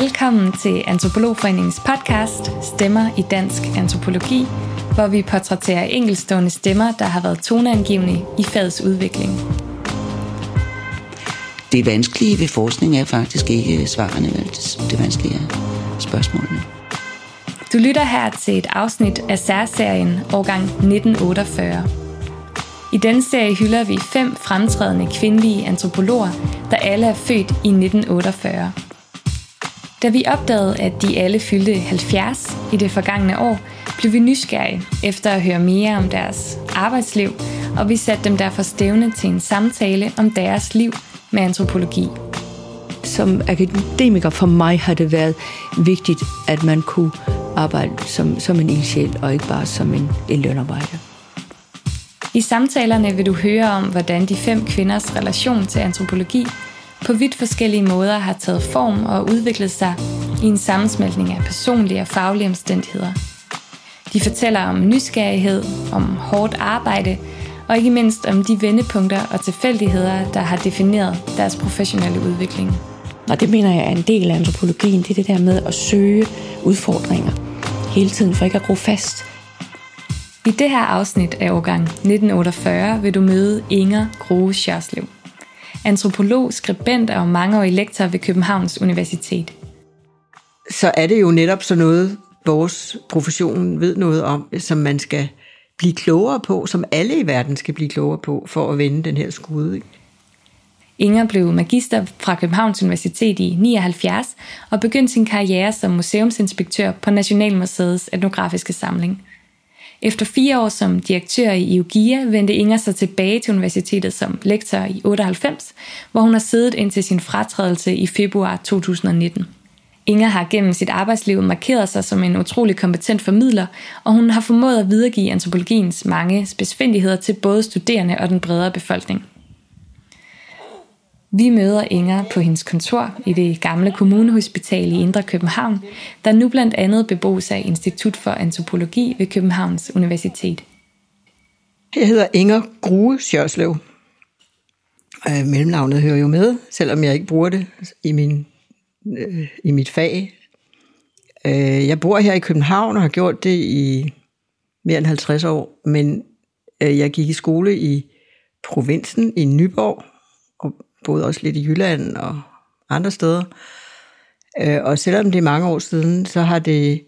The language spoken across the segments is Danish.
Velkommen til Antropologforeningens podcast Stemmer i dansk antropologi, hvor vi portrætterer enkelstående stemmer, der har været toneangivende i fagets udvikling. Det vanskelige ved forskning er faktisk ikke svarene, vel? det vanskelige er spørgsmålene. Du lytter her til et afsnit af særserien årgang 1948. I denne serie hylder vi fem fremtrædende kvindelige antropologer, der alle er født i 1948. Da vi opdagede, at de alle fyldte 70 i det forgangne år, blev vi nysgerrige efter at høre mere om deres arbejdsliv, og vi satte dem derfor stævne til en samtale om deres liv med antropologi. Som akademiker for mig har det været vigtigt, at man kunne arbejde som, som en ildsjæl, og ikke bare som en, en lønarbejder. I samtalerne vil du høre om, hvordan de fem kvinders relation til antropologi på vidt forskellige måder har taget form og udviklet sig i en sammensmeltning af personlige og faglige omstændigheder. De fortæller om nysgerrighed, om hårdt arbejde og ikke mindst om de vendepunkter og tilfældigheder, der har defineret deres professionelle udvikling. Og det mener jeg er en del af antropologien, det er det der med at søge udfordringer hele tiden for ikke at gro fast. I det her afsnit af årgang 1948 vil du møde Inger Groe Sjørslev antropolog, skribent og mangeårig lektor ved Københavns Universitet. Så er det jo netop sådan noget, vores profession ved noget om, som man skal blive klogere på, som alle i verden skal blive klogere på, for at vende den her skude. Inger blev magister fra Københavns Universitet i 79 og begyndte sin karriere som museumsinspektør på Nationalmuseets etnografiske samling – efter fire år som direktør i IUGIA vendte Inger sig tilbage til universitetet som lektor i 98, hvor hun har siddet indtil sin fratrædelse i februar 2019. Inger har gennem sit arbejdsliv markeret sig som en utrolig kompetent formidler, og hun har formået at videregive antropologiens mange spidsfindigheder til både studerende og den bredere befolkning. Vi møder Inger på hendes kontor i det gamle kommunehospital i Indre København, der nu blandt andet bebos af Institut for Antropologi ved Københavns Universitet. Jeg hedder Inger Grue Sjørslev. Øh, mellemnavnet hører jo med, selvom jeg ikke bruger det i, min, øh, i mit fag. Øh, jeg bor her i København og har gjort det i mere end 50 år, men øh, jeg gik i skole i provinsen i Nyborg, boede også lidt i Jylland og andre steder. Øh, og selvom det er mange år siden, så har det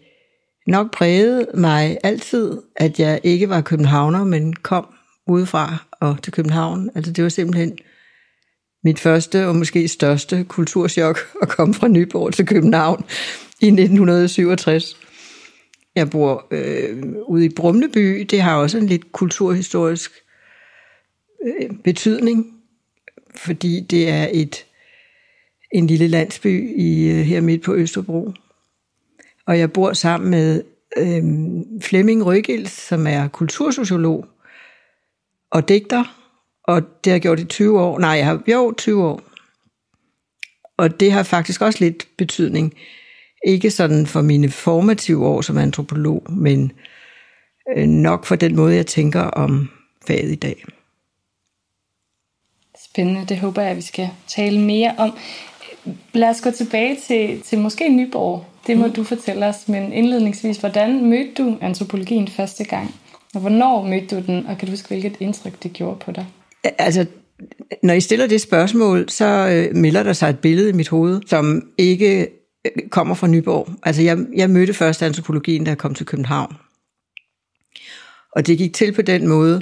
nok præget mig altid, at jeg ikke var københavner, men kom udefra og til København. Altså det var simpelthen mit første og måske største kulturschok at komme fra Nyborg til København i 1967. Jeg bor øh, ude i Brumleby. Det har også en lidt kulturhistorisk øh, betydning fordi det er et en lille landsby i øh, her midt på Østerbro. Og jeg bor sammen med øh, Flemming Røgels, som er kultursociolog og digter, og det har gjort i 20 år. Nej, jeg har jo 20 år. Og det har faktisk også lidt betydning. Ikke sådan for mine formative år som antropolog, men øh, nok for den måde, jeg tænker om faget i dag. Spændende, det håber jeg, at vi skal tale mere om. Lad os gå tilbage til, til måske Nyborg. Det må mm. du fortælle os, men indledningsvis, hvordan mødte du antropologien første gang? Og hvornår mødte du den, og kan du huske, hvilket indtryk det gjorde på dig? Altså, når I stiller det spørgsmål, så øh, melder der sig et billede i mit hoved, som ikke øh, kommer fra Nyborg. Altså, jeg, jeg mødte først antropologien, da jeg kom til København. Og det gik til på den måde,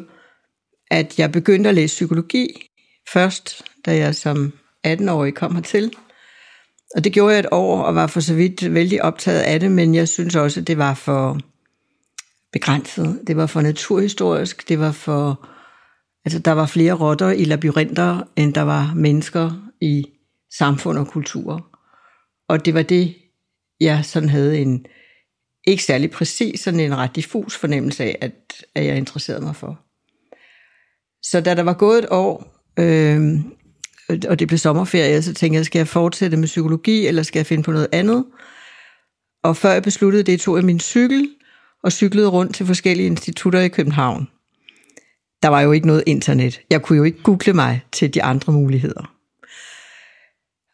at jeg begyndte at læse psykologi først, da jeg som 18-årig kom hertil. Og det gjorde jeg et år, og var for så vidt vældig optaget af det, men jeg synes også, at det var for begrænset. Det var for naturhistorisk, det var for... Altså, der var flere rotter i labyrinter, end der var mennesker i samfund og kultur. Og det var det, jeg sådan havde en ikke særlig præcis, sådan en ret diffus fornemmelse af, at, at jeg interesserede mig for. Så da der var gået et år, Øh, og det blev sommerferie, så tænkte jeg, skal jeg fortsætte med psykologi, eller skal jeg finde på noget andet? Og før jeg besluttede det, tog jeg min cykel og cyklede rundt til forskellige institutter i København. Der var jo ikke noget internet. Jeg kunne jo ikke google mig til de andre muligheder.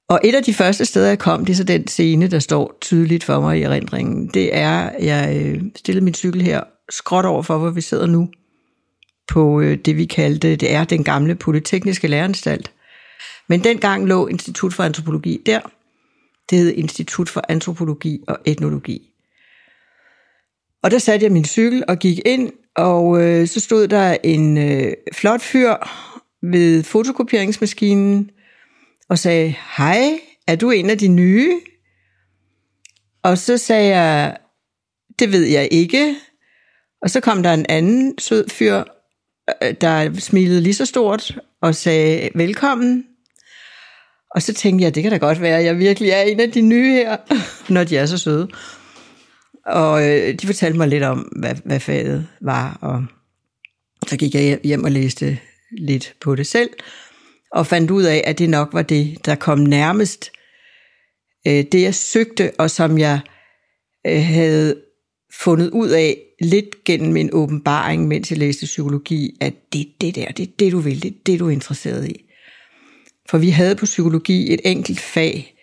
Og et af de første steder, jeg kom, det er så den scene, der står tydeligt for mig i erindringen. Det er, jeg øh, stillede min cykel her skråt over for, hvor vi sidder nu, på øh, det, vi kaldte, det er den gamle polytekniske læreranstalt. Men dengang lå Institut for Antropologi der. Det hed Institut for Antropologi og Etnologi. Og der satte jeg min cykel og gik ind, og øh, så stod der en øh, flot fyr ved fotokopieringsmaskinen og sagde, hej, er du en af de nye? Og så sagde jeg, det ved jeg ikke. Og så kom der en anden sød fyr, Øh, der smilede lige så stort og sagde, velkommen. Og så tænkte jeg, det kan da godt være, at jeg virkelig er en af de nye her, når de er så søde. Og øh, de fortalte mig lidt om, hvad, hvad faget var, og så gik jeg hjem og læste lidt på det selv, og fandt ud af, at det nok var det, der kom nærmest øh, det, jeg søgte, og som jeg øh, havde fundet ud af lidt gennem min åbenbaring, mens jeg læste psykologi, at det er det der, det er det, du vil, det er det, du er interesseret i. For vi havde på psykologi et enkelt fag,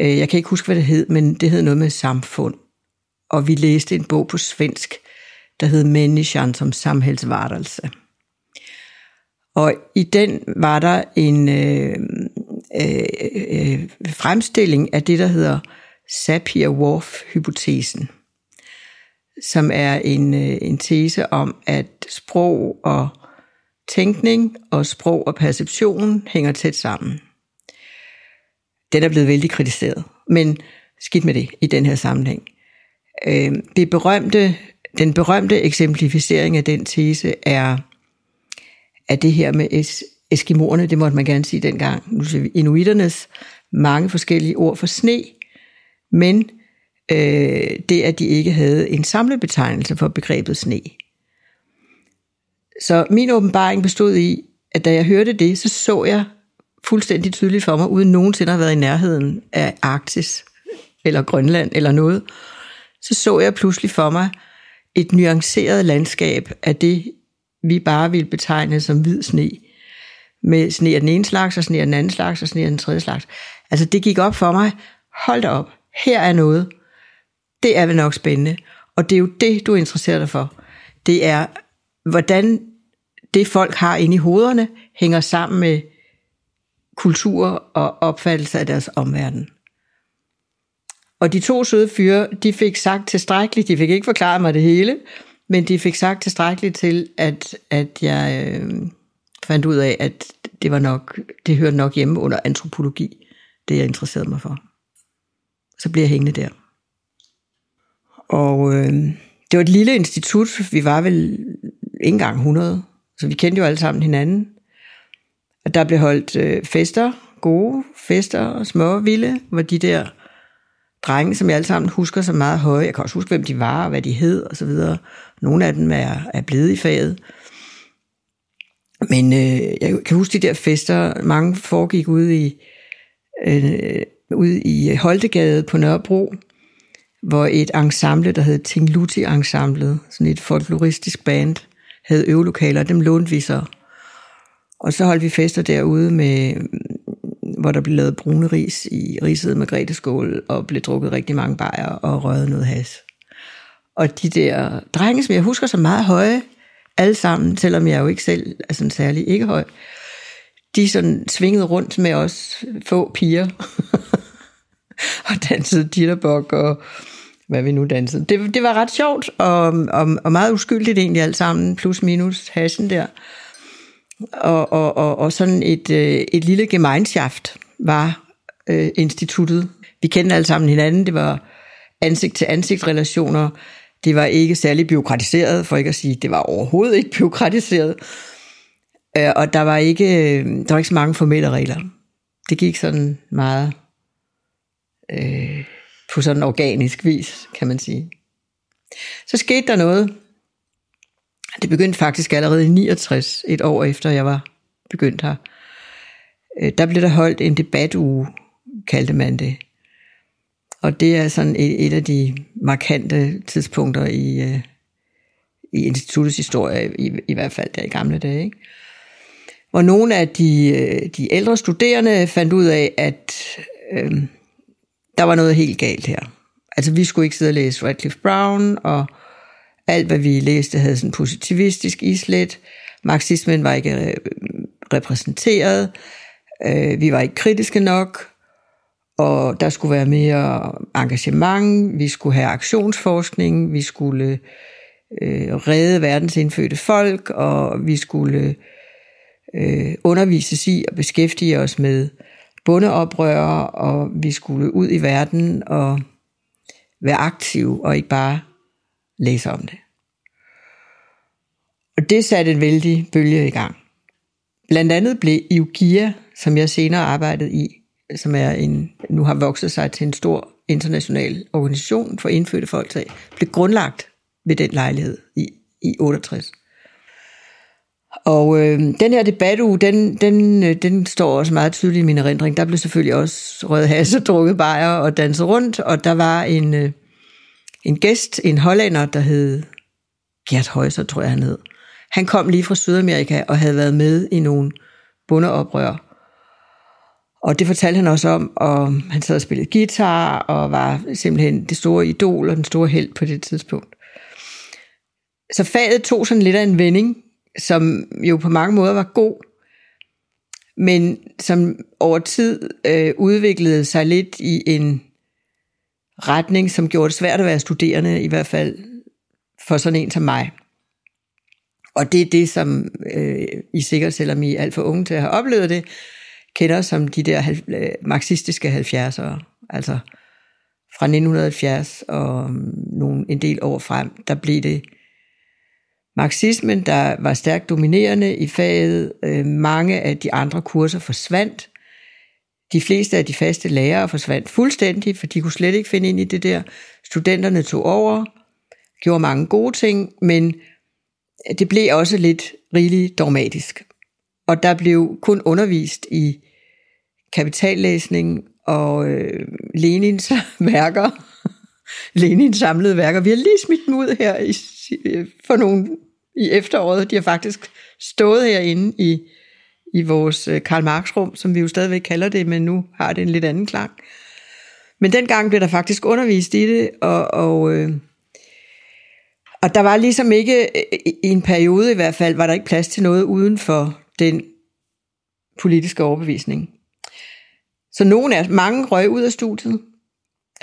øh, jeg kan ikke huske, hvad det hed, men det hed noget med samfund og vi læste en bog på svensk, der hed Människan som samhällsvarelse. Og i den var der en øh, øh, øh, øh fremstilling af det, der hedder Sapir-Whorf-hypotesen, som er en, øh, en tese om, at sprog og tænkning og sprog og perception hænger tæt sammen. Den er blevet vældig kritiseret, men skidt med det i den her sammenhæng. Øhm, det berømte, den berømte eksemplificering af den tese er, at det her med es, eskimoerne, det måtte man gerne sige dengang, nu siger vi inuiternes mange forskellige ord for sne, men øh, det, at de ikke havde en samlebetegnelse for begrebet sne. Så min åbenbaring bestod i, at da jeg hørte det, så så jeg fuldstændig tydeligt for mig, uden nogensinde at have været i nærheden af Arktis, eller Grønland, eller noget, så så jeg pludselig for mig et nuanceret landskab af det, vi bare ville betegne som hvid sne. Med sne af den ene slags, og sne af den anden slags, og sne af den tredje slags. Altså det gik op for mig, hold da op, her er noget. Det er vel nok spændende. Og det er jo det, du er interesseret dig for. Det er, hvordan det folk har inde i hovederne, hænger sammen med kultur og opfattelse af deres omverden. Og de to søde fyre, de fik sagt tilstrækkeligt, de fik ikke forklaret mig det hele, men de fik sagt tilstrækkeligt til, at, at jeg øh, fandt ud af, at det var nok, det hørte nok hjemme under antropologi, det jeg interesserede mig for. Så bliver jeg hængende der. Og øh, det var et lille institut, vi var vel ikke engang 100, så vi kendte jo alle sammen hinanden. Og der blev holdt øh, fester, gode fester, små vilde, hvor de der drenge, som jeg alle sammen husker så meget høje. Jeg kan også huske, hvem de var, og hvad de hed, og så videre. Nogle af dem er, er blevet i faget. Men øh, jeg kan huske de der fester, mange foregik ude i, øh, ude i Holtegade på Nørrebro, hvor et ensemble, der hed Tingluti Ensemblet, sådan et folkloristisk band, havde øvelokaler, og dem lånte vi så. Og så holdt vi fester derude med hvor der blev lavet brune ris i riset med skål, og blev drukket rigtig mange bajer og røget noget has. Og de der drenge, som jeg husker så meget høje, alle sammen, selvom jeg jo ikke selv er sådan særlig ikke høj, de sådan svingede rundt med os få piger, og dansede jitterbug og hvad vi nu dansede. Det, det var ret sjovt, og, og, og meget uskyldigt egentlig alt sammen, plus minus hasen der og, og, og, og sådan et, øh, et lille gemeinschaft var øh, instituttet. Vi kendte alle sammen hinanden, det var ansigt til ansigt relationer, det var ikke særlig byråkratiseret, for ikke at sige, det var overhovedet ikke byråkratiseret. Øh, og der var ikke, øh, der var ikke så mange formelle regler. Det gik sådan meget øh, på sådan organisk vis, kan man sige. Så skete der noget det begyndte faktisk allerede i 69, et år efter jeg var begyndt her. Øh, der blev der holdt en debatuge, kaldte man det. Og det er sådan et, et af de markante tidspunkter i, øh, i instituttets historie, i, i hvert fald der i gamle dage. Ikke? hvor nogle af de, øh, de ældre studerende fandt ud af, at øh, der var noget helt galt her. Altså vi skulle ikke sidde og læse Radcliffe Brown, og alt hvad vi læste havde sådan positivistisk islet. Marxismen var ikke øh, repræsenteret. Øh, vi var ikke kritiske nok, og der skulle være mere engagement. Vi skulle have aktionsforskning. Vi skulle øh, redde verdens indfødte folk, og vi skulle øh, undervises i og beskæftige os med bondeoprørere, og vi skulle ud i verden og være aktive og ikke bare læse om det. Og det satte en vældig bølge i gang. Blandt andet blev IUGIA, som jeg senere arbejdede i, som er en, nu har vokset sig til en stor international organisation for indfødte folk, blev grundlagt ved den lejlighed i, i 68. Og øh, den her debatuge, den, den, øh, den står også meget tydeligt i min erindring. Der blev selvfølgelig også rød hasse, drukket bajer og danset rundt, og der var en, øh, en gæst, en hollænder, der hed Gert Højser, tror jeg han hed. Han kom lige fra Sydamerika og havde været med i nogle bundeoprør. Og det fortalte han også om, og han sad og spillede guitar, og var simpelthen det store idol og den store held på det tidspunkt. Så faget tog sådan lidt af en vending, som jo på mange måder var god, men som over tid øh, udviklede sig lidt i en retning, som gjorde det svært at være studerende, i hvert fald for sådan en som mig. Og det er det, som øh, I sikkert, selvom I er alt for unge til at have oplevet det, kender som de der øh, marxistiske 70'ere. Altså fra 1970 og mm, nogle, en del år frem, der blev det marxismen, der var stærkt dominerende i faget. Øh, mange af de andre kurser forsvandt. De fleste af de faste lærere forsvandt fuldstændig, for de kunne slet ikke finde ind i det der. Studenterne tog over, gjorde mange gode ting, men det blev også lidt rigeligt dogmatisk. Og der blev kun undervist i kapitallæsning og øh, Lenins værker, Lenins samlede værker. Vi har lige smidt dem ud her i, Øh, for nogle i efteråret. De har faktisk stået herinde i, i vores øh, Karl Marx rum, som vi jo stadigvæk kalder det, men nu har det en lidt anden klang. Men dengang blev der faktisk undervist i det, og, og, øh, og der var ligesom ikke, øh, i en periode i hvert fald, var der ikke plads til noget uden for den politiske overbevisning. Så nogle af mange røg ud af studiet.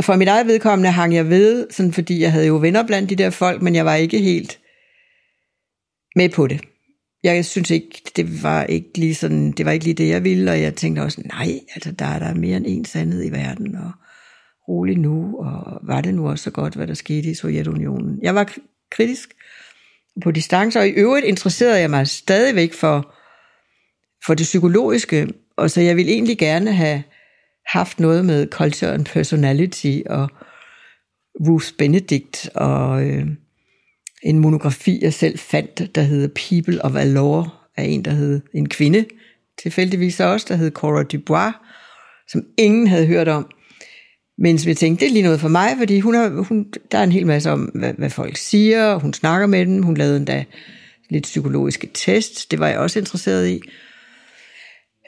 For mit eget vedkommende hang jeg ved, sådan fordi jeg havde jo venner blandt de der folk, men jeg var ikke helt med på det. Jeg synes ikke, det var ikke lige sådan, det var ikke lige det, jeg ville, og jeg tænkte også, nej, altså der er der mere end en sandhed i verden, og rolig nu, og var det nu også så godt, hvad der skete i Sovjetunionen. Jeg var kritisk på distance, og i øvrigt interesserede jeg mig stadigvæk for, for det psykologiske, og så jeg ville egentlig gerne have haft noget med culture and personality, og Ruth Benedict, og øh, en monografi, jeg selv fandt, der hedder People of Allure, af en, der hed en kvinde, tilfældigvis også, der hed Cora Dubois, som ingen havde hørt om. Men som jeg tænkte, det er lige noget for mig, fordi hun har, hun, der er en hel masse om, hvad, hvad folk siger, hun snakker med dem, hun lavede endda lidt psykologiske test, det var jeg også interesseret i.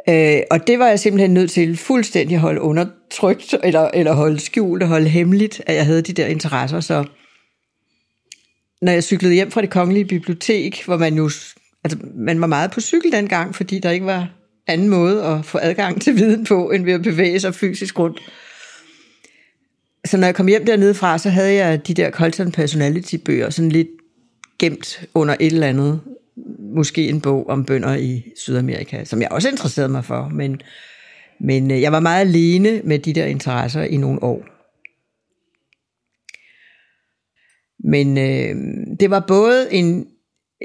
Øh, og det var jeg simpelthen nødt til fuldstændig at holde undertrykt, eller, eller holde skjult og holde hemmeligt, at jeg havde de der interesser, så når jeg cyklede hjem fra det kongelige bibliotek, hvor man jo, altså man var meget på cykel dengang, fordi der ikke var anden måde at få adgang til viden på, end ved at bevæge sig fysisk rundt. Så når jeg kom hjem dernede fra, så havde jeg de der Colton Personality bøger sådan lidt gemt under et eller andet. Måske en bog om bønder i Sydamerika, som jeg også interesserede mig for, men, men øh, jeg var meget alene med de der interesser i nogle år. Men øh, det var både en,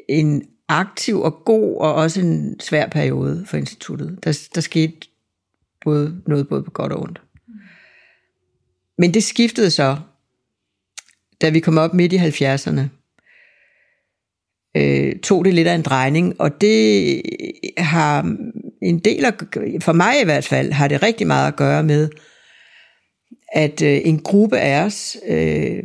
en aktiv og god, og også en svær periode for instituttet. Der, der skete både, noget både på godt og ondt. Men det skiftede så, da vi kom op midt i 70'erne. Øh, tog det lidt af en drejning, og det har en del af, for mig i hvert fald, har det rigtig meget at gøre med, at øh, en gruppe af os, øh,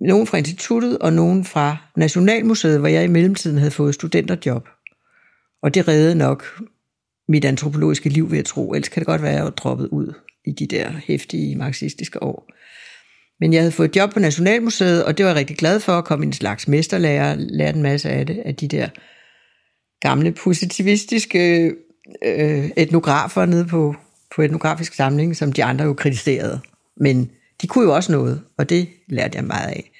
nogen fra instituttet og nogen fra Nationalmuseet, hvor jeg i mellemtiden havde fået studenterjob. Og det reddede nok mit antropologiske liv, ved at tro. Ellers kan det godt være, at jeg var droppet ud i de der hæftige marxistiske år. Men jeg havde fået job på Nationalmuseet, og det var jeg rigtig glad for at komme en slags mesterlærer, lærte en masse af det, af de der gamle positivistiske øh, etnografer nede på, på etnografisk samling, som de andre jo kritiserede. Men de kunne jo også noget, og det lærte jeg meget af.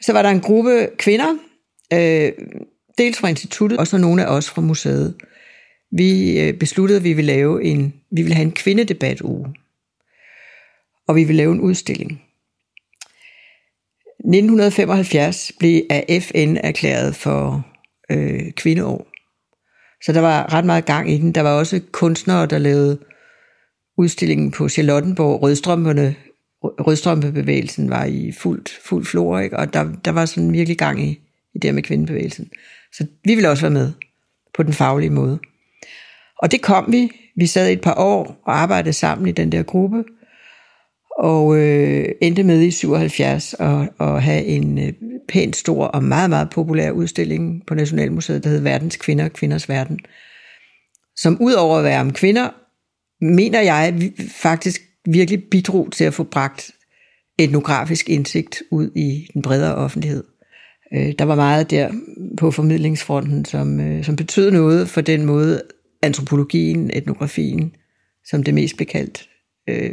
Så var der en gruppe kvinder, øh, dels fra instituttet, og så nogle af os fra museet. Vi øh, besluttede, at vi ville lave en, vi ville have en kvindedebat uge og vi vil lave en udstilling. 1975 blev af FN erklæret for øh, kvindeår. Så der var ret meget gang i den. Der var også kunstnere, der lavede udstillingen på Charlottenborg. Rødstrømperne, rødstrømpebevægelsen var i fuldt, fuld flor, ikke? og der, der var sådan virkelig gang i, i det med kvindebevægelsen. Så vi ville også være med på den faglige måde. Og det kom vi. Vi sad et par år og arbejdede sammen i den der gruppe, og øh, endte med i 77 at, at have en øh, pænt stor og meget, meget populær udstilling på Nationalmuseet, der hed Verdens Kvinder, og Kvinders Verden, som udover at være om kvinder, mener jeg faktisk virkelig bidrog til at få bragt etnografisk indsigt ud i den bredere offentlighed. Øh, der var meget der på formidlingsfronten, som, øh, som betød noget for den måde antropologien, etnografien, som det mest blev kaldt, øh,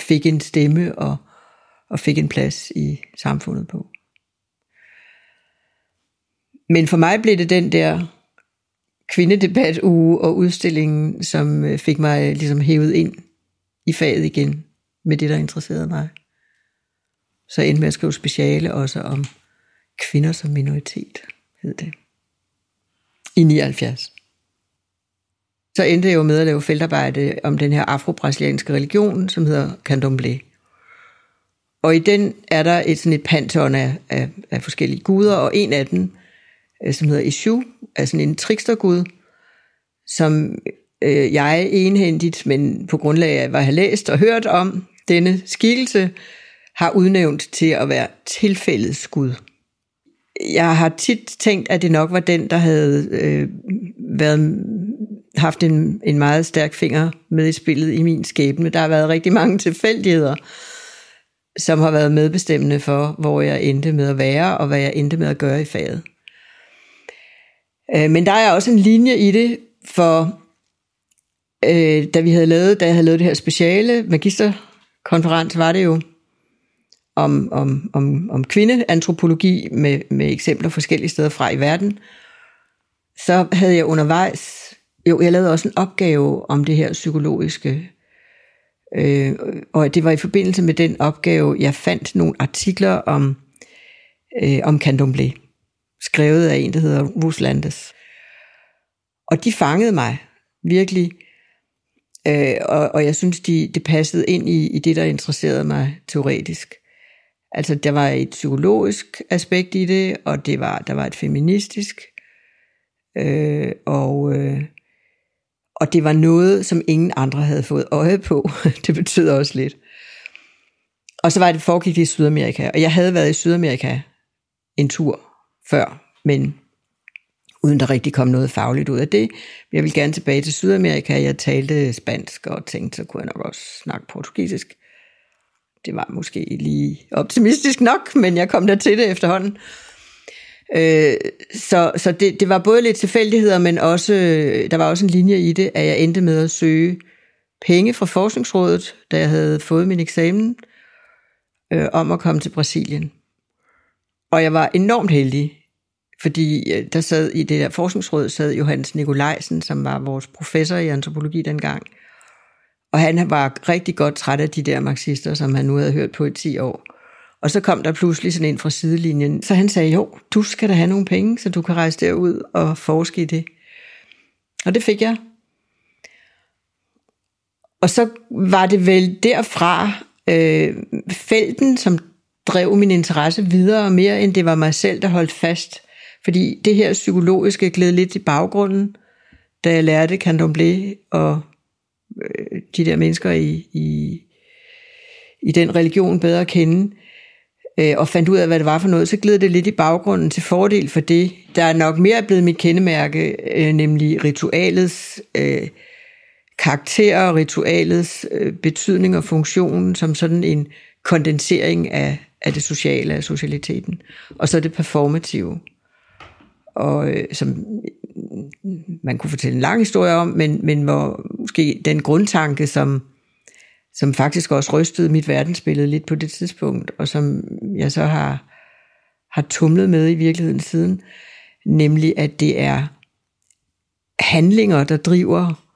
fik en stemme og, og fik en plads i samfundet på. Men for mig blev det den der kvindedebat uge og udstillingen, som øh, fik mig øh, ligesom hævet ind i faget igen med det, der interesserede mig. Så endte med at skrive speciale også om kvinder som minoritet, hed det. I 79 så endte jeg jo med at lave feltarbejde om den her afro-brasilianske religion, som hedder candomblé. Og i den er der et, sådan et pantheon af, af, af forskellige guder, og en af dem, øh, som hedder Ishu, er sådan en trickstergud, som øh, jeg enhændigt, men på grundlag af, hvad jeg har læst og hørt om denne skikkelse, har udnævnt til at være tilfældets Gud. Jeg har tit tænkt, at det nok var den, der havde øh, været haft en, en meget stærk finger med i spillet i min skæbne. Der har været rigtig mange tilfældigheder, som har været medbestemmende for, hvor jeg endte med at være, og hvad jeg endte med at gøre i faget. Øh, men der er også en linje i det, for øh, da vi havde lavet, da jeg havde lavet det her speciale magisterkonference, var det jo om, om, om, om kvindeantropologi med, med eksempler forskellige steder fra i verden. Så havde jeg undervejs jo, jeg lavede også en opgave om det her psykologiske. Øh, og det var i forbindelse med den opgave, jeg fandt nogle artikler om, øh, om candomblé, skrevet af en, der hedder Ruslandes. Og de fangede mig virkelig, øh, og, og jeg synes, de, det passede ind i, i det, der interesserede mig teoretisk. Altså, der var et psykologisk aspekt i det, og det var, der var et feministisk, øh, og, øh, og det var noget, som ingen andre havde fået øje på. det betød også lidt. Og så var det foregik det i Sydamerika, og jeg havde været i Sydamerika en tur før, men uden der rigtig kom noget fagligt ud af det. Jeg ville gerne tilbage til Sydamerika. Jeg talte spansk og tænkte, så kunne jeg nok også snakke portugisisk. Det var måske lige optimistisk nok, men jeg kom der til det efterhånden. Øh, så så det, det var både lidt tilfældigheder, men også øh, der var også en linje i det, at jeg endte med at søge penge fra Forskningsrådet, da jeg havde fået min eksamen, øh, om at komme til Brasilien. Og jeg var enormt heldig, fordi øh, der sad i det der forskningsråd, sad Johannes Nikolajsen, som var vores professor i antropologi dengang. Og han var rigtig godt træt af de der marxister, som han nu havde hørt på i 10 år. Og så kom der pludselig sådan en fra sidelinjen. Så han sagde, jo, du skal da have nogle penge, så du kan rejse derud og forske i det. Og det fik jeg. Og så var det vel derfra øh, felten, som drev min interesse videre mere, end det var mig selv, der holdt fast. Fordi det her psykologiske gled lidt i baggrunden, da jeg lærte candomblé og øh, de der mennesker i, i, i den religion bedre at kende. øh, Øh, og fandt ud af, hvad det var for noget, så gled det lidt i baggrunden til fordel for det. Der er nok mere blevet mit kendemærke, øh, nemlig ritualets øh, karakter og ritualets øh, betydning og funktion som sådan en kondensering af, af det sociale, af socialiteten. Og så det performative, og øh, som man kunne fortælle en lang historie om, men, men hvor måske den grundtanke, som, som faktisk også rystede mit verdensbillede lidt på det tidspunkt, og som jeg så har, har tumlet med i virkeligheden siden, nemlig at det er handlinger, der driver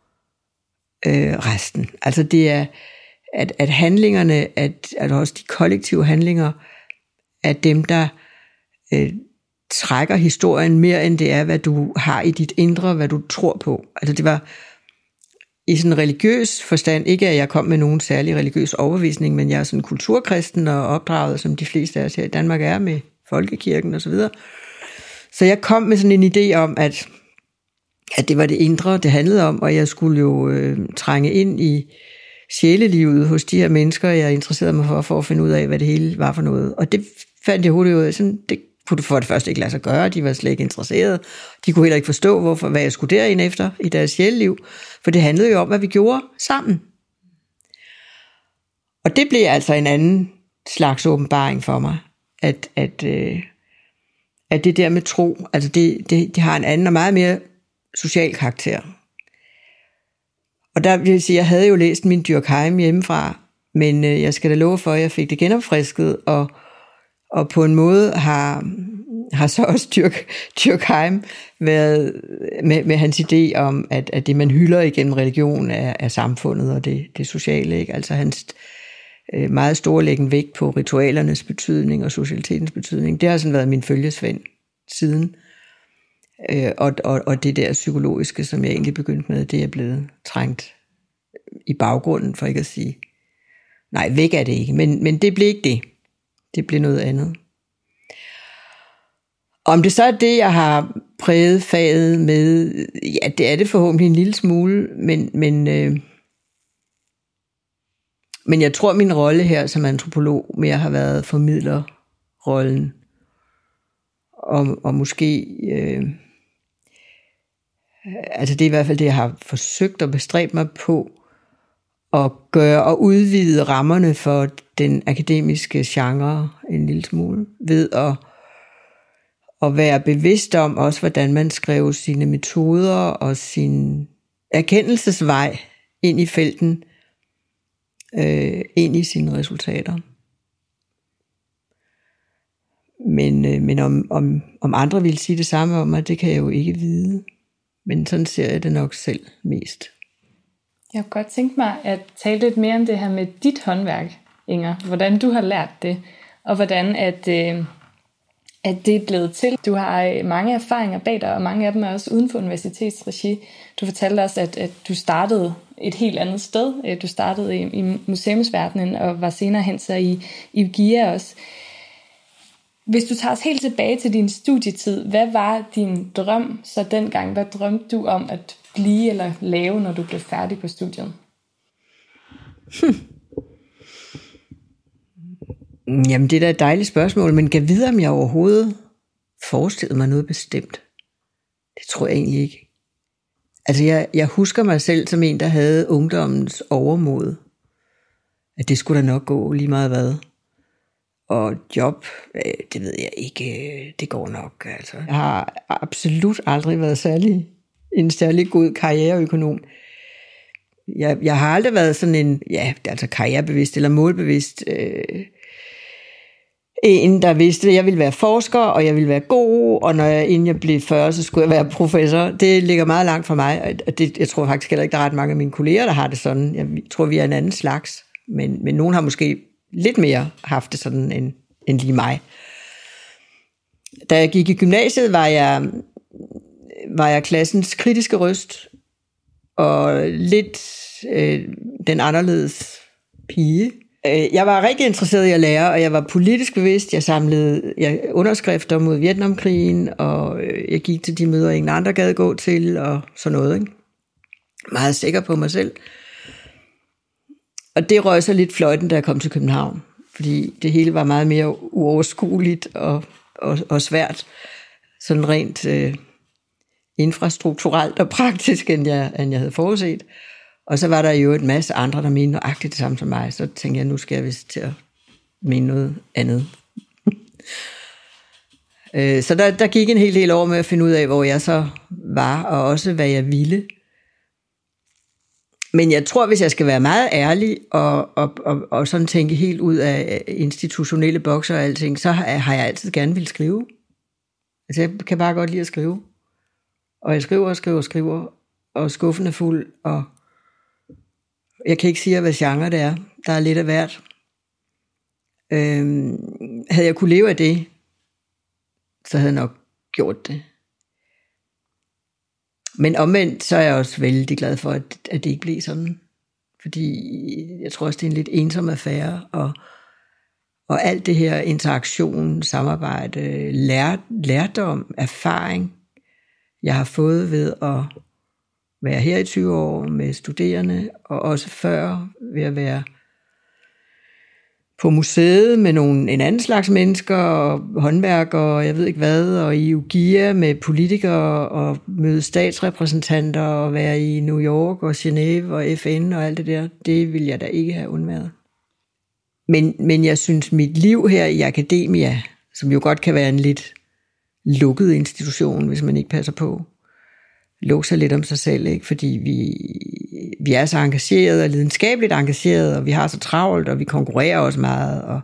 øh, resten. Altså det er, at, at handlingerne, at, at også de kollektive handlinger, er dem, der øh, trækker historien mere, end det er, hvad du har i dit indre, hvad du tror på. Altså det var i sådan en religiøs forstand, ikke at jeg kom med nogen særlig religiøs overbevisning, men jeg er sådan kulturkristen og opdraget, som de fleste af os her i Danmark er med folkekirken osv. Så, videre. så jeg kom med sådan en idé om, at, at det var det indre, det handlede om, og jeg skulle jo øh, trænge ind i sjælelivet hos de her mennesker, jeg interesserede mig for, for at finde ud af, hvad det hele var for noget. Og det fandt jeg hurtigt ud af, sådan, det kunne det for det første ikke lade sig gøre, de var slet ikke interesserede. De kunne heller ikke forstå, hvorfor, hvad jeg skulle derind efter i deres sjælliv, for det handlede jo om, hvad vi gjorde sammen. Og det blev altså en anden slags åbenbaring for mig, at, at, øh, at det der med tro, altså det, det, det har en anden og meget mere social karakter. Og der vil jeg sige, jeg havde jo læst min Dyrkheim hjemmefra, men øh, jeg skal da love for, at jeg fik det genopfrisket, og, og på en måde har, har så også Dirk, Dyrkheim været med, med hans idé om, at, at det man hylder igennem religion er, er samfundet og det, det sociale. Ikke? Altså hans øh, meget store læggen vægt på ritualernes betydning og socialitetens betydning. Det har sådan været min følgesvend siden. Øh, og, og, og det der psykologiske, som jeg egentlig begyndte med, det er blevet trængt i baggrunden, for ikke at sige, nej, væk er det ikke, men, men det blev ikke det. Det blev noget andet. Om det så er det, jeg har præget faget med, ja, det er det forhåbentlig en lille smule, men, men, øh, men jeg tror, min rolle her som antropolog mere har været formidlerrollen. Og, og måske, øh, altså det er i hvert fald det, jeg har forsøgt at bestræbe mig på, at gøre og udvide rammerne for den akademiske genre en lille smule, ved at, at være bevidst om også, hvordan man skrev sine metoder og sin erkendelsesvej ind i felten, øh, ind i sine resultater. Men, øh, men om, om, om andre vil sige det samme om mig, det kan jeg jo ikke vide. Men sådan ser jeg det nok selv mest. Jeg kunne godt tænke mig at tale lidt mere om det her med dit håndværk, Inger. Hvordan du har lært det, og hvordan at, øh, at det er blevet til. Du har øh, mange erfaringer bag dig, og mange af dem er også uden for universitetsregi. Du fortalte også, at, at du startede et helt andet sted. Øh, du startede i, i museumsverdenen, og var senere hen så i, i GIA også. Hvis du tager os helt tilbage til din studietid, hvad var din drøm så dengang? Hvad drømte du om at blive eller lave, når du blev færdig på studiet? Hmm. Jamen, det er da et dejligt spørgsmål, men kan vide, om jeg overhovedet forestillede mig noget bestemt? Det tror jeg egentlig ikke. Altså, jeg, jeg husker mig selv som en, der havde ungdommens overmod. At det skulle da nok gå lige meget hvad. Og job, øh, det ved jeg ikke, øh, det går nok. Altså. Jeg har absolut aldrig været særlig en særlig god karriereøkonom. Jeg, jeg har aldrig været sådan en, ja, altså karrierebevidst eller målbevidst, øh, en, der vidste, at jeg ville være forsker, og jeg ville være god, og når jeg, inden jeg blev 40, så skulle jeg være professor. Det ligger meget langt for mig, og det, jeg tror faktisk heller ikke, der er ret mange af mine kolleger, der har det sådan. Jeg tror, vi er en anden slags, men, men nogen har måske lidt mere haft det sådan end, end lige mig. Da jeg gik i gymnasiet, var jeg var jeg klassens kritiske røst, og lidt øh, den anderledes pige. Øh, jeg var rigtig interesseret i at lære, og jeg var politisk bevidst. Jeg samlede jeg, underskrifter mod Vietnamkrigen, og øh, jeg gik til de møder, ingen andre gad gå til, og sådan noget. Ikke? Meget sikker på mig selv. Og det røg så lidt fløjten, da jeg kom til København. fordi det hele var meget mere uoverskueligt og, og, og svært, sådan rent øh, infrastrukturelt og praktisk, end jeg, end jeg havde forudset. Og så var der jo et masse andre, der mente nøjagtigt det samme som mig. Så tænkte jeg, nu skal jeg vist til at mene noget andet. Øh, så der, der gik en hel del år med at finde ud af, hvor jeg så var, og også hvad jeg ville. Men jeg tror, hvis jeg skal være meget ærlig og, og, og, og sådan tænke helt ud af institutionelle bokser og alting, så har, har jeg altid gerne vil skrive. Altså jeg kan bare godt lide at skrive. Og jeg skriver og skriver og skriver, og skuffen er fuld, og jeg kan ikke sige, hvad genre det er. Der er lidt af hvert. Øhm, havde jeg kunne leve af det, så havde jeg nok gjort det. Men omvendt, så er jeg også vældig glad for, at, at det ikke blev sådan. Fordi jeg tror også, det er en lidt ensom affære, og, og alt det her interaktion, samarbejde, lær, lærdom, erfaring, jeg har fået ved at være her i 20 år med studerende, og også før ved at være museet med nogle, en anden slags mennesker, og håndværkere, og jeg ved ikke hvad, og i UGIA med politikere, og møde statsrepræsentanter, og være i New York, og Genève, og FN, og alt det der, det vil jeg da ikke have undværet. Men, men jeg synes, mit liv her i akademia, som jo godt kan være en lidt lukket institution, hvis man ikke passer på, lukke sig lidt om sig selv, ikke? fordi vi, vi er så engagerede og lidenskabeligt engagerede, og vi har så travlt, og vi konkurrerer også meget, og,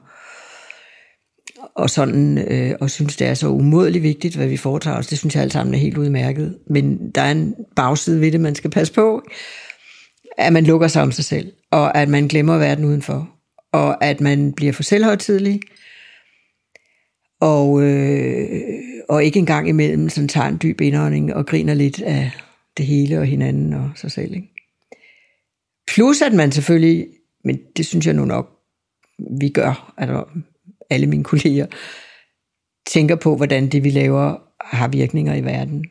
og sådan, øh, og synes, det er så umådeligt vigtigt, hvad vi foretager os. Det synes jeg alt sammen er helt udmærket. Men der er en bagside ved det, man skal passe på, at man lukker sig om sig selv, og at man glemmer verden udenfor, og at man bliver for selvhøjtidlig, og, øh, og ikke engang imellem sådan tager en dyb indånding og griner lidt af det hele og hinanden og sig selv. Ikke? Plus at man selvfølgelig, men det synes jeg nu nok, vi gør, altså alle mine kolleger, tænker på, hvordan det vi laver har virkninger i verden.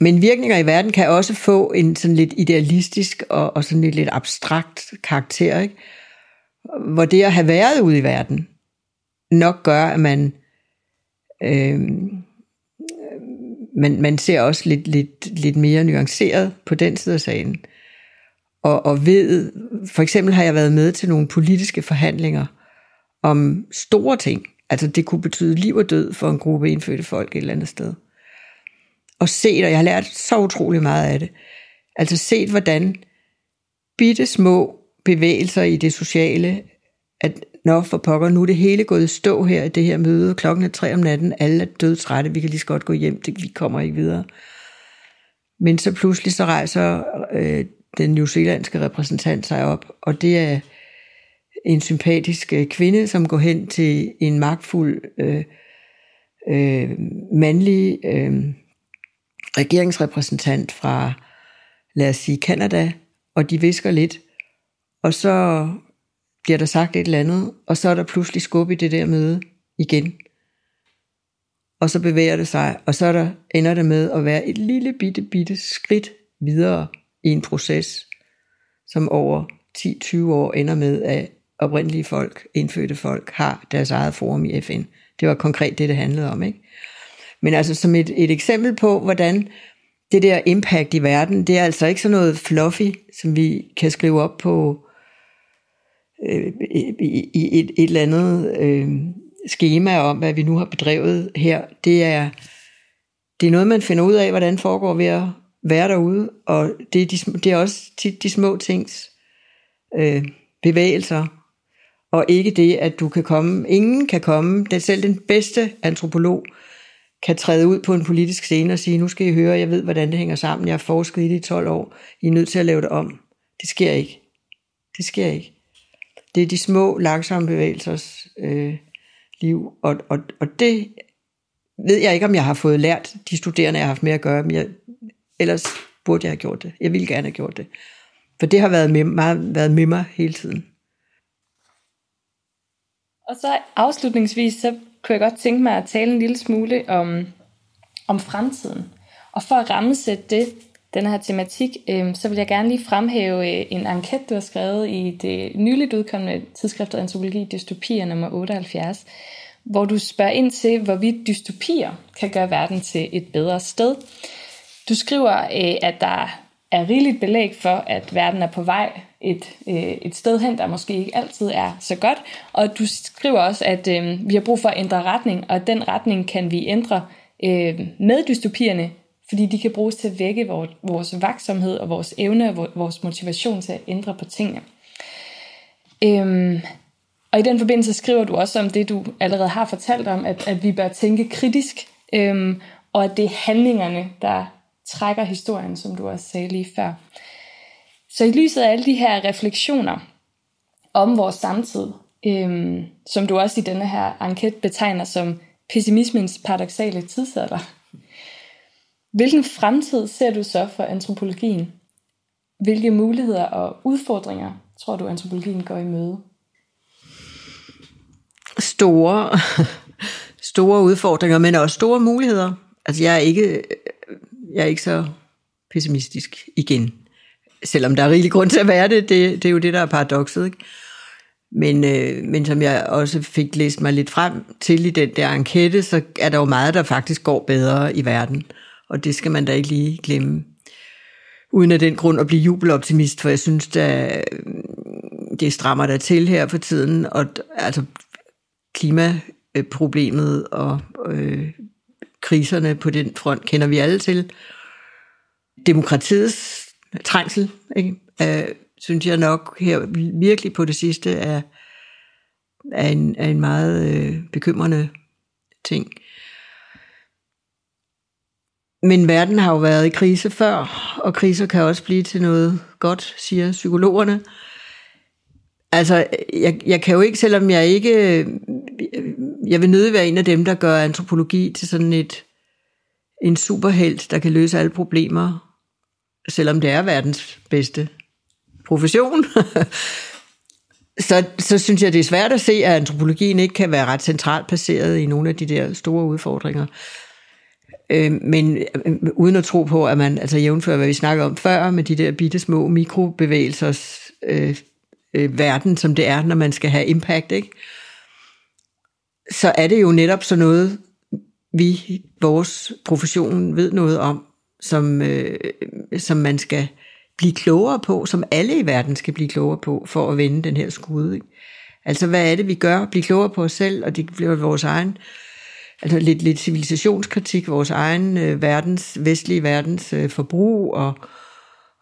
Men virkninger i verden kan også få en sådan lidt idealistisk og, og sådan lidt, lidt abstrakt karakter, ikke? hvor det at have været ude i verden, nok gør, at man, øh, man, man ser også lidt, lidt, lidt mere nuanceret på den side af sagen. Og, og ved, for eksempel har jeg været med til nogle politiske forhandlinger om store ting. Altså det kunne betyde liv og død for en gruppe indfødte folk et eller andet sted. Og set, og jeg har lært så utrolig meget af det, altså set hvordan bitte små bevægelser i det sociale, at Nå, for pokker, nu er det hele gået i stå her i det her møde. Klokken er tre om natten, alle er dødtrætte, vi kan lige så godt gå hjem, det, vi kommer ikke videre. Men så pludselig så rejser øh, den newzealandske repræsentant sig op, og det er en sympatisk øh, kvinde, som går hen til en magtfuld øh, øh, mandlig øh, regeringsrepræsentant fra, lad os sige, Kanada, og de visker lidt, og så bliver der sagt et eller andet, og så er der pludselig skub i det der møde igen. Og så bevæger det sig, og så er der, ender det med at være et lille bitte, bitte skridt videre i en proces, som over 10-20 år ender med, at oprindelige folk, indfødte folk, har deres eget forum i FN. Det var konkret det, det handlede om. Ikke? Men altså som et, et eksempel på, hvordan det der impact i verden, det er altså ikke sådan noget fluffy, som vi kan skrive op på øh, i, i et, et eller andet øh, schema om, hvad vi nu har bedrevet her, det er, det er noget, man finder ud af, hvordan foregår ved at være derude, og det er, de, det er også tit de små tings øh, bevægelser, og ikke det, at du kan komme, ingen kan komme, det selv den bedste antropolog kan træde ud på en politisk scene og sige, nu skal I høre, jeg ved, hvordan det hænger sammen, jeg har forsket i det i 12 år, I er nødt til at lave det om. Det sker ikke. Det sker ikke det er de små, langsomme bevægelsers øh, liv, og, og, og det ved jeg ikke, om jeg har fået lært de studerende, jeg har haft med at gøre, men jeg, ellers burde jeg have gjort det. Jeg ville gerne have gjort det. For det har været med, meget, været med mig hele tiden. Og så afslutningsvis, så kunne jeg godt tænke mig at tale en lille smule om, om fremtiden. Og for at rammesætte det, den her tematik, øh, så vil jeg gerne lige fremhæve øh, en enquete, du har skrevet i det nyligt udkommende tidsskrift Antropologi Dystopier nummer 78, hvor du spørger ind til, hvorvidt dystopier kan gøre verden til et bedre sted. Du skriver, øh, at der er rigeligt belæg for, at verden er på vej et, øh, et sted hen, der måske ikke altid er så godt. Og du skriver også, at øh, vi har brug for at ændre retning, og den retning kan vi ændre øh, med dystopierne, fordi de kan bruges til at vække vores, vaksomhed og vores evne og vores motivation til at ændre på tingene. Øhm, og i den forbindelse skriver du også om det, du allerede har fortalt om, at, at vi bør tænke kritisk, øhm, og at det er handlingerne, der trækker historien, som du også sagde lige før. Så i lyset af alle de her refleksioner om vores samtid, øhm, som du også i denne her enquete betegner som pessimismens paradoxale tidsalder, hvilken fremtid ser du så for antropologien? Hvilke muligheder og udfordringer tror du, antropologien går i møde? Store, store udfordringer, men også store muligheder. Altså jeg er ikke, jeg er ikke så pessimistisk igen. Selvom der er rigelig grund til at være det, det, det er jo det, der er paradokset. Ikke? Men, øh, men som jeg også fik læst mig lidt frem til i den der enkete, så er der jo meget, der faktisk går bedre i verden. Og det skal man da ikke lige glemme. Uden af den grund at blive jubeloptimist, for jeg synes, at øh, det strammer der til her for tiden. Og altså klimaproblemet og øh, kriserne på den front kender vi alle til. Demokratiets trængsel, ikke? Øh, synes jeg nok her virkelig på det sidste er, er, en, er en meget øh, bekymrende ting. Men verden har jo været i krise før, og kriser kan også blive til noget godt, siger psykologerne. Altså, jeg, jeg kan jo ikke, selvom jeg ikke... Jeg vil nødig være en af dem, der gør antropologi til sådan et en superhelt, der kan løse alle problemer, selvom det er verdens bedste profession. så, så synes jeg, det er svært at se, at antropologien ikke kan være ret centralt placeret i nogle af de der store udfordringer. Øh, men øh, uden at tro på, at man, altså jævnfører, hvad vi snakker om før, med de der bitte små mikrobevægelsers øh, øh, verden, som det er, når man skal have impact, ikke? så er det jo netop sådan noget, vi, vores profession, ved noget om, som, øh, som man skal blive klogere på, som alle i verden skal blive klogere på, for at vende den her skude. Ikke? Altså, hvad er det, vi gør? Blive klogere på os selv, og det bliver vores egen, altså lidt, lidt civilisationskritik, vores egen øh, verdens, vestlige verdens øh, forbrug, og,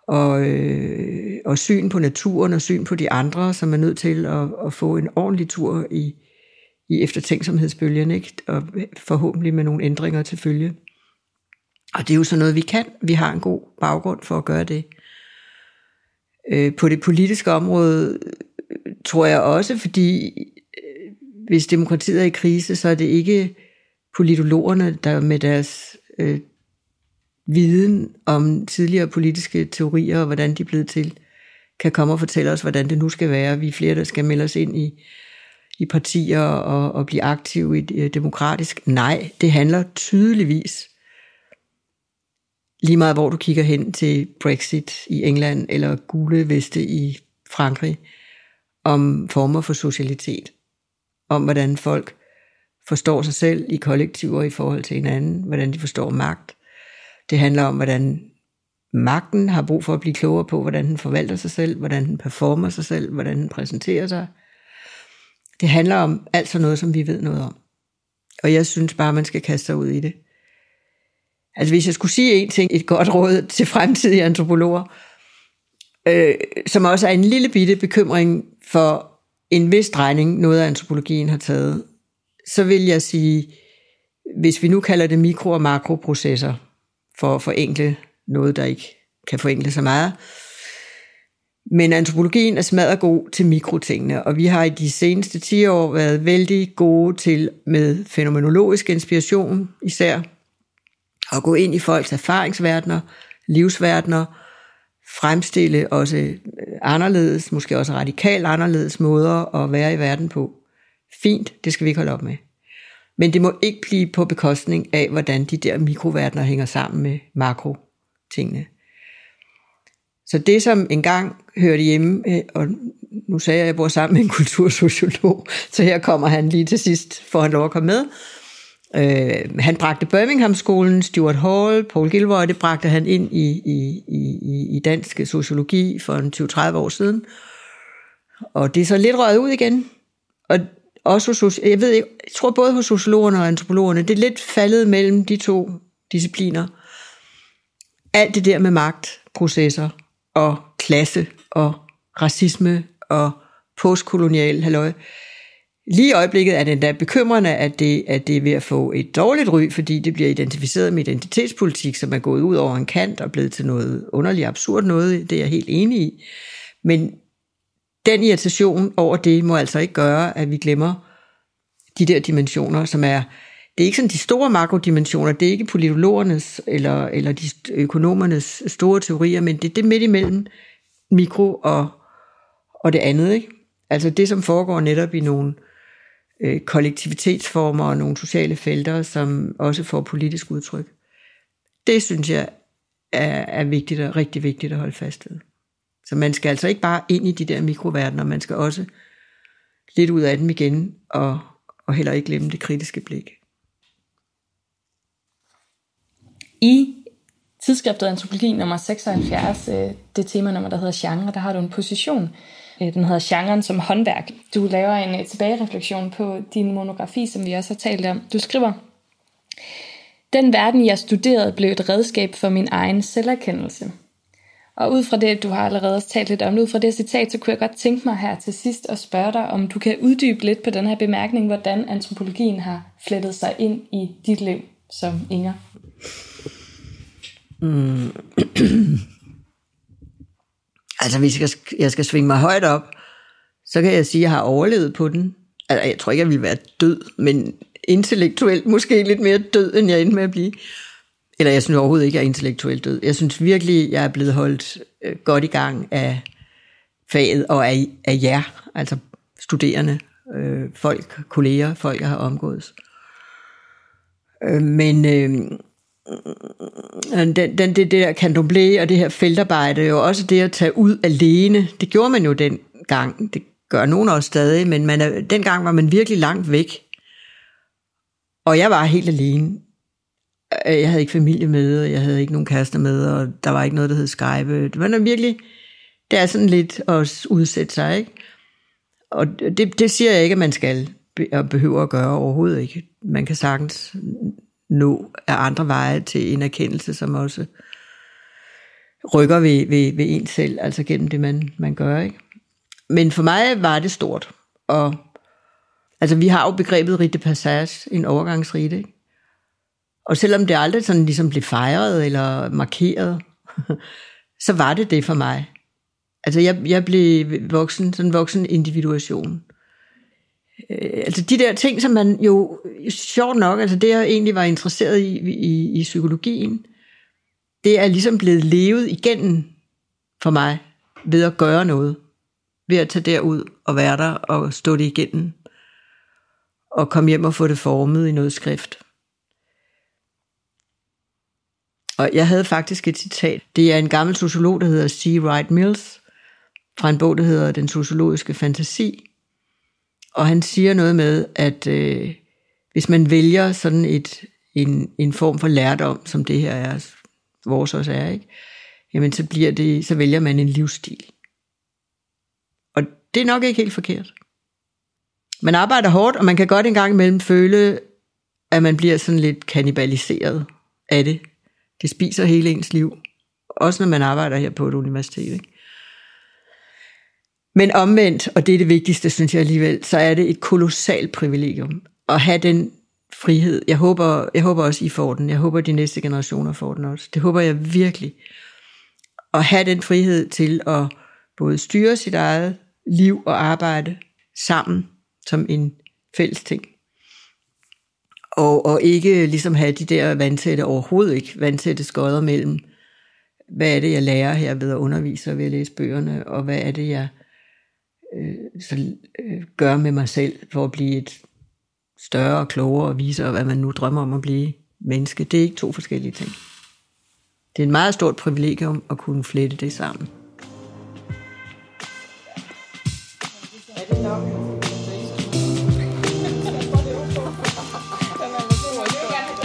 og, øh, og syn på naturen, og syn på de andre, som er nødt til at, at få en ordentlig tur i, i eftertænksomhedsbølgen, ikke? og forhåbentlig med nogle ændringer til følge. Og det er jo sådan noget, vi kan. Vi har en god baggrund for at gøre det. Øh, på det politiske område øh, tror jeg også, fordi øh, hvis demokratiet er i krise, så er det ikke politologerne, der med deres øh, viden om tidligere politiske teorier og hvordan de er blevet til, kan komme og fortælle os, hvordan det nu skal være. Vi er flere, der skal melde os ind i, i partier og, og blive aktive i øh, demokratisk. Nej, det handler tydeligvis lige meget hvor du kigger hen til Brexit i England eller gule veste i Frankrig, om former for socialitet, om hvordan folk forstår sig selv i kollektiver i forhold til hinanden, hvordan de forstår magt. Det handler om, hvordan magten har brug for at blive klogere på, hvordan den forvalter sig selv, hvordan den performer sig selv, hvordan den præsenterer sig. Det handler om alt sådan noget, som vi ved noget om. Og jeg synes bare, man skal kaste sig ud i det. Altså hvis jeg skulle sige en ting, et godt råd til fremtidige antropologer, øh, som også er en lille bitte bekymring for en vis drejning, noget af antropologien har taget, så vil jeg sige, hvis vi nu kalder det mikro- og makroprocesser, for at forenkle noget, der ikke kan forenkle så meget, men antropologien er smadret god til mikrotingene, og vi har i de seneste 10 år været vældig gode til med fænomenologisk inspiration især, at gå ind i folks erfaringsverdener, livsverdener, fremstille også anderledes, måske også radikalt anderledes måder at være i verden på. Fint, det skal vi ikke holde op med. Men det må ikke blive på bekostning af, hvordan de der mikroverdener hænger sammen med makro-tingene. Så det, som engang hørte hjemme, øh, og nu sagde jeg, at jeg bor sammen med en kultursociolog, så her kommer han lige til sidst, for han lov at komme med. Øh, han bragte Birmingham-skolen, Stuart Hall, Paul Gilroy, det bragte han ind i, i, i, i dansk sociologi for en 20-30 år siden. Og det er så lidt røget ud igen. Og også hos, jeg ved ikke, jeg tror både hos sociologerne og antropologerne, det er lidt faldet mellem de to discipliner. Alt det der med magtprocesser og klasse og racisme og postkolonial halløj. Lige i øjeblikket er det endda bekymrende, at det, at det er ved at få et dårligt ry, fordi det bliver identificeret med identitetspolitik, som er gået ud over en kant og blevet til noget underligt absurd noget. Det er jeg helt enig i. Men den irritation over det må altså ikke gøre, at vi glemmer de der dimensioner, som er, det er ikke sådan de store makrodimensioner, det er ikke politologernes eller, eller de økonomernes store teorier, men det er det midt imellem mikro og, og det andet. Ikke? Altså det, som foregår netop i nogle øh, kollektivitetsformer og nogle sociale felter, som også får politisk udtryk. Det synes jeg er, er vigtigt og rigtig vigtigt at holde fast ved. Så man skal altså ikke bare ind i de der mikroverdener, man skal også lidt ud af dem igen, og, og heller ikke glemme det kritiske blik. I tidsskriftet Antropologi nummer 76, øh, det tema nummer, der hedder genre, der har du en position. Øh, den hedder Genren som håndværk. Du laver en øh, tilbagereflektion på din monografi, som vi også har talt om. Du skriver, Den verden, jeg studerede, blev et redskab for min egen selverkendelse. Og ud fra det, du har allerede talt lidt om, ud fra det citat, så kunne jeg godt tænke mig her til sidst at spørge dig, om du kan uddybe lidt på den her bemærkning, hvordan antropologien har flettet sig ind i dit liv som Inger. Mm. altså, hvis jeg skal, jeg skal svinge mig højt op, så kan jeg sige, at jeg har overlevet på den. Altså, jeg tror ikke, jeg ville være død, men intellektuelt måske lidt mere død, end jeg endte med at blive. Eller jeg synes overhovedet ikke, jeg er intellektuelt død. Jeg synes virkelig, jeg er blevet holdt øh, godt i gang af faget og af, af jer, altså studerende, øh, folk, kolleger, folk, jeg har omgået. Øh, men øh, den, den, det, det der candomblé og det her feltarbejde, jo også det at tage ud alene, det gjorde man jo dengang. Det gør nogen også stadig, men man er, dengang var man virkelig langt væk. Og jeg var helt alene. Øh, jeg havde ikke familie med, og jeg havde ikke nogen kærester med, og der var ikke noget, der hed Skype. Det var virkelig, det er sådan lidt at udsætte sig, ikke? Og det, det siger jeg ikke, at man skal og behøver at gøre overhovedet ikke. Man kan sagtens nå af andre veje til en erkendelse, som også rykker ved, ved, ved en selv, altså gennem det, man, man gør. Ikke? Men for mig var det stort. Og altså, vi har jo begrebet rite passage, en overgangsrite. Ikke? Og selvom det aldrig sådan ligesom blev fejret eller markeret, så var det det for mig. Altså jeg, jeg blev voksen, sådan voksen individuation. Øh, altså de der ting, som man jo, sjovt nok, altså det jeg egentlig var interesseret i, i, i psykologien, det er ligesom blevet levet igennem for mig ved at gøre noget. Ved at tage derud og være der og stå det igennem. Og komme hjem og få det formet i noget skrift. Og jeg havde faktisk et citat. Det er en gammel sociolog, der hedder C. Wright Mills, fra en bog, der hedder Den sociologiske fantasi. Og han siger noget med, at øh, hvis man vælger sådan et, en, en form for lærdom, som det her er, vores også er, ikke? jamen så, bliver det, så vælger man en livsstil. Og det er nok ikke helt forkert. Man arbejder hårdt, og man kan godt en gang imellem føle, at man bliver sådan lidt kanibaliseret af det. Det spiser hele ens liv. Også når man arbejder her på et universitet. Ikke? Men omvendt, og det er det vigtigste, synes jeg alligevel, så er det et kolossalt privilegium at have den frihed. Jeg håber, jeg håber også, I får den. Jeg håber, de næste generationer får den også. Det håber jeg virkelig. At have den frihed til at både styre sit eget liv og arbejde sammen som en fælles ting. Og, og ikke ligesom have de der vandtætte, overhovedet ikke vandtætte skodder mellem, hvad er det, jeg lærer her ved at undervise og ved at læse bøgerne, og hvad er det, jeg øh, så, øh, gør med mig selv for at blive et større og klogere og visere, hvad man nu drømmer om at blive menneske. Det er ikke to forskellige ting. det er et meget stort privilegium at kunne flette det sammen.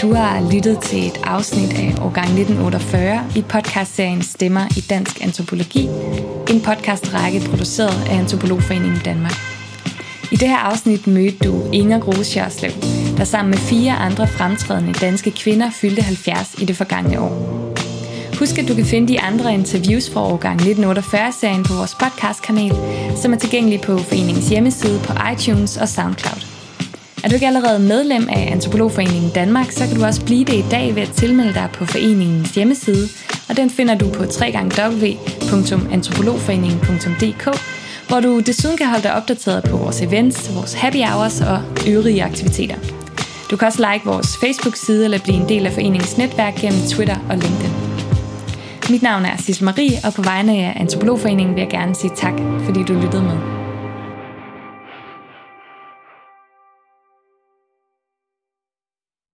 Du har lyttet til et afsnit af Årgang 1948 i podcastserien Stemmer i Dansk Antropologi, en podcastrække produceret af Antropologforeningen Danmark. I det her afsnit mødte du Inger Grose der sammen med fire andre fremtrædende danske kvinder fyldte 70 i det forgangne år. Husk, at du kan finde de andre interviews fra årgang 1948-serien på vores podcastkanal, som er tilgængelig på foreningens hjemmeside på iTunes og SoundCloud. Er du ikke allerede medlem af Antropologforeningen Danmark, så kan du også blive det i dag ved at tilmelde dig på foreningens hjemmeside, og den finder du på www.antropologforeningen.dk, hvor du desuden kan holde dig opdateret på vores events, vores happy hours og øvrige aktiviteter. Du kan også like vores Facebook-side eller blive en del af foreningens netværk gennem Twitter og LinkedIn. Mit navn er Sissel Marie, og på vegne af Antropologforeningen vil jeg gerne sige tak, fordi du lyttede med.